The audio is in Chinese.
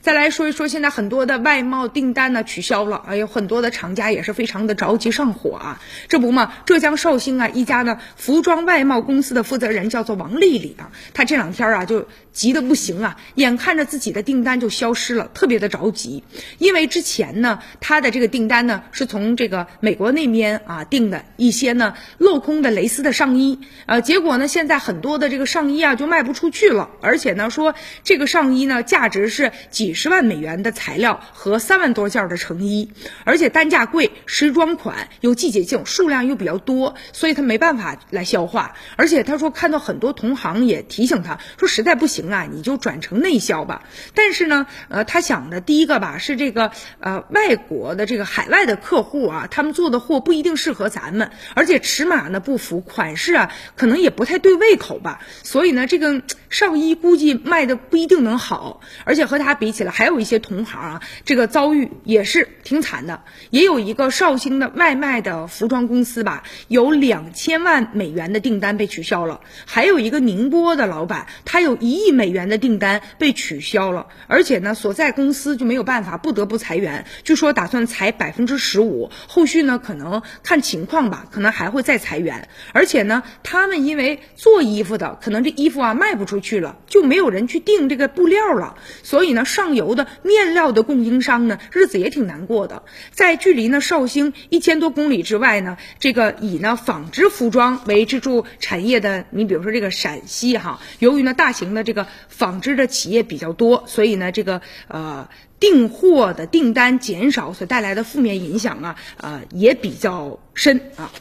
再来说一说，现在很多的外贸订单呢取消了，哎有很多的厂家也是非常的着急上火啊。这不嘛，浙江绍兴啊一家呢服装外贸公司的负责人叫做王丽丽啊，她这两天啊就急得不行啊，眼看着自己的订单就消失了，特别的着急。因为之前呢，她的这个订单呢是从这个美国那边啊订的一些呢镂空的蕾丝的上衣，呃，结果呢现在很多的这个上衣啊就卖不出去了，而且呢说这个上衣呢价值是几。几十万美元的材料和三万多件的成衣，而且单价贵，时装款有季节性，数量又比较多，所以他没办法来消化。而且他说看到很多同行也提醒他说，实在不行啊，你就转成内销吧。但是呢，呃，他想的第一个吧是这个呃外国的这个海外的客户啊，他们做的货不一定适合咱们，而且尺码呢不符，款式啊可能也不太对胃口吧。所以呢，这个上衣估计卖的不一定能好，而且和他比起。来还有一些同行啊，这个遭遇也是挺惨的。也有一个绍兴的外卖的服装公司吧，有两千万美元的订单被取消了；还有一个宁波的老板，他有一亿美元的订单被取消了，而且呢，所在公司就没有办法，不得不裁员。据说打算裁百分之十五，后续呢可能看情况吧，可能还会再裁员。而且呢，他们因为做衣服的，可能这衣服啊卖不出去了，就没有人去订这个布料了，所以呢上。游的面料的供应商呢，日子也挺难过的。在距离呢绍兴一千多公里之外呢，这个以呢纺织服装为支柱产业的，你比如说这个陕西哈，由于呢大型的这个纺织的企业比较多，所以呢这个呃订货的订单减少所带来的负面影响啊，呃也比较深啊。